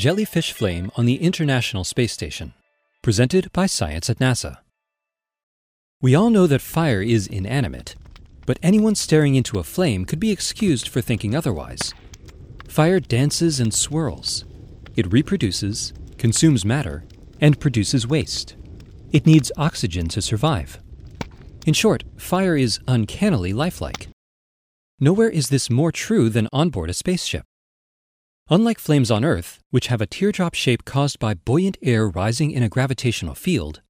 Jellyfish Flame on the International Space Station, presented by Science at NASA. We all know that fire is inanimate, but anyone staring into a flame could be excused for thinking otherwise. Fire dances and swirls. It reproduces, consumes matter, and produces waste. It needs oxygen to survive. In short, fire is uncannily lifelike. Nowhere is this more true than on board a spaceship. Unlike flames on Earth, which have a teardrop shape caused by buoyant air rising in a gravitational field,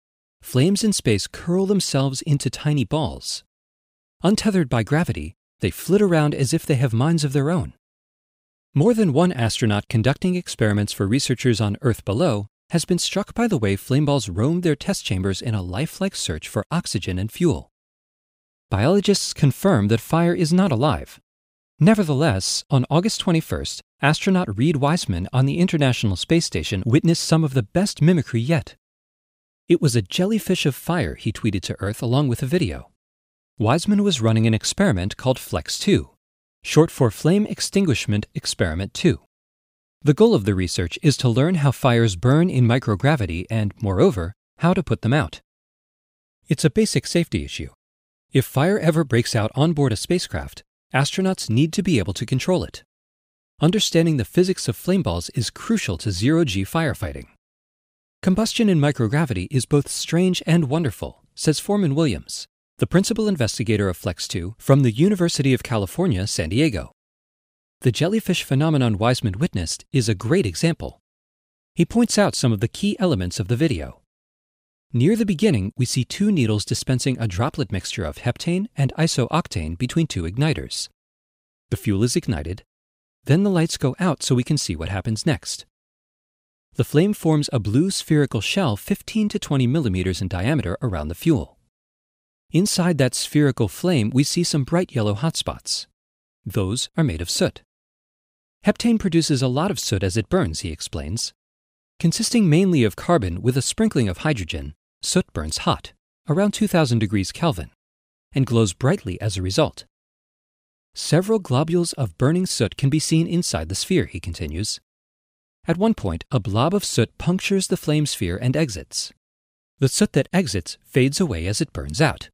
flames in space curl themselves into tiny balls. Untethered by gravity, they flit around as if they have minds of their own. More than one astronaut conducting experiments for researchers on Earth below has been struck by the way flame balls roamed their test chambers in a lifelike search for oxygen and fuel. Biologists confirm that fire is not alive. Nevertheless, on August 21st, astronaut Reid Wiseman on the International Space Station witnessed some of the best mimicry yet. It was a jellyfish of fire, he tweeted to Earth along with a video. Wiseman was running an experiment called FLEX 2, short for Flame Extinguishment Experiment 2. The goal of the research is to learn how fires burn in microgravity and, moreover, how to put them out. It's a basic safety issue. If fire ever breaks out on board a spacecraft, astronauts need to be able to control it understanding the physics of flame balls is crucial to zero G firefighting. Combustion in microgravity is both strange and wonderful, says Forman Williams, the principal investigator of Flex 2 from the University of California, San Diego. The jellyfish phenomenon Wiseman witnessed is a great example. He points out some of the key elements of the video. Near the beginning, we see two needles dispensing a droplet mixture of heptane and isooctane between two igniters. The fuel is ignited, then the lights go out so we can see what happens next. The flame forms a blue spherical shell 15 to 20 millimeters in diameter around the fuel. Inside that spherical flame, we see some bright yellow hotspots. Those are made of soot. Heptane produces a lot of soot as it burns, he explains. Consisting mainly of carbon with a sprinkling of hydrogen, soot burns hot, around 2000 degrees Kelvin, and glows brightly as a result. Several globules of burning soot can be seen inside the sphere, he continues. At one point, a blob of soot punctures the flame sphere and exits. The soot that exits fades away as it burns out.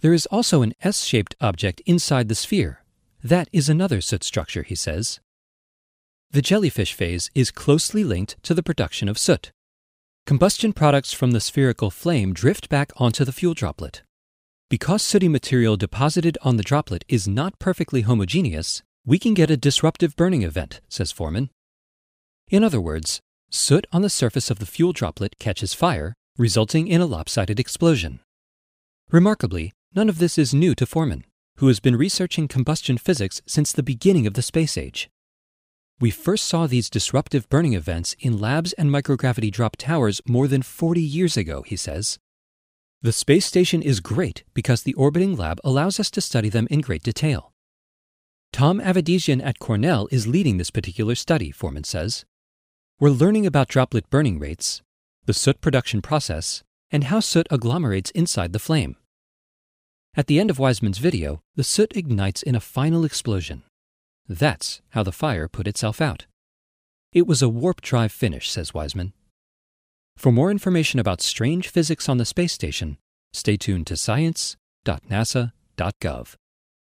There is also an S shaped object inside the sphere. That is another soot structure, he says. The jellyfish phase is closely linked to the production of soot. Combustion products from the spherical flame drift back onto the fuel droplet. Because sooty material deposited on the droplet is not perfectly homogeneous, we can get a disruptive burning event, says Forman. In other words, soot on the surface of the fuel droplet catches fire, resulting in a lopsided explosion. Remarkably, none of this is new to Forman, who has been researching combustion physics since the beginning of the space age. We first saw these disruptive burning events in labs and microgravity drop towers more than 40 years ago, he says. The space station is great because the orbiting lab allows us to study them in great detail. Tom Avedisian at Cornell is leading this particular study, Forman says. We're learning about droplet burning rates, the soot production process, and how soot agglomerates inside the flame. At the end of Wiseman's video, the soot ignites in a final explosion. That's how the fire put itself out. It was a warp drive finish, says Wiseman. For more information about strange physics on the space station, stay tuned to science.nasa.gov.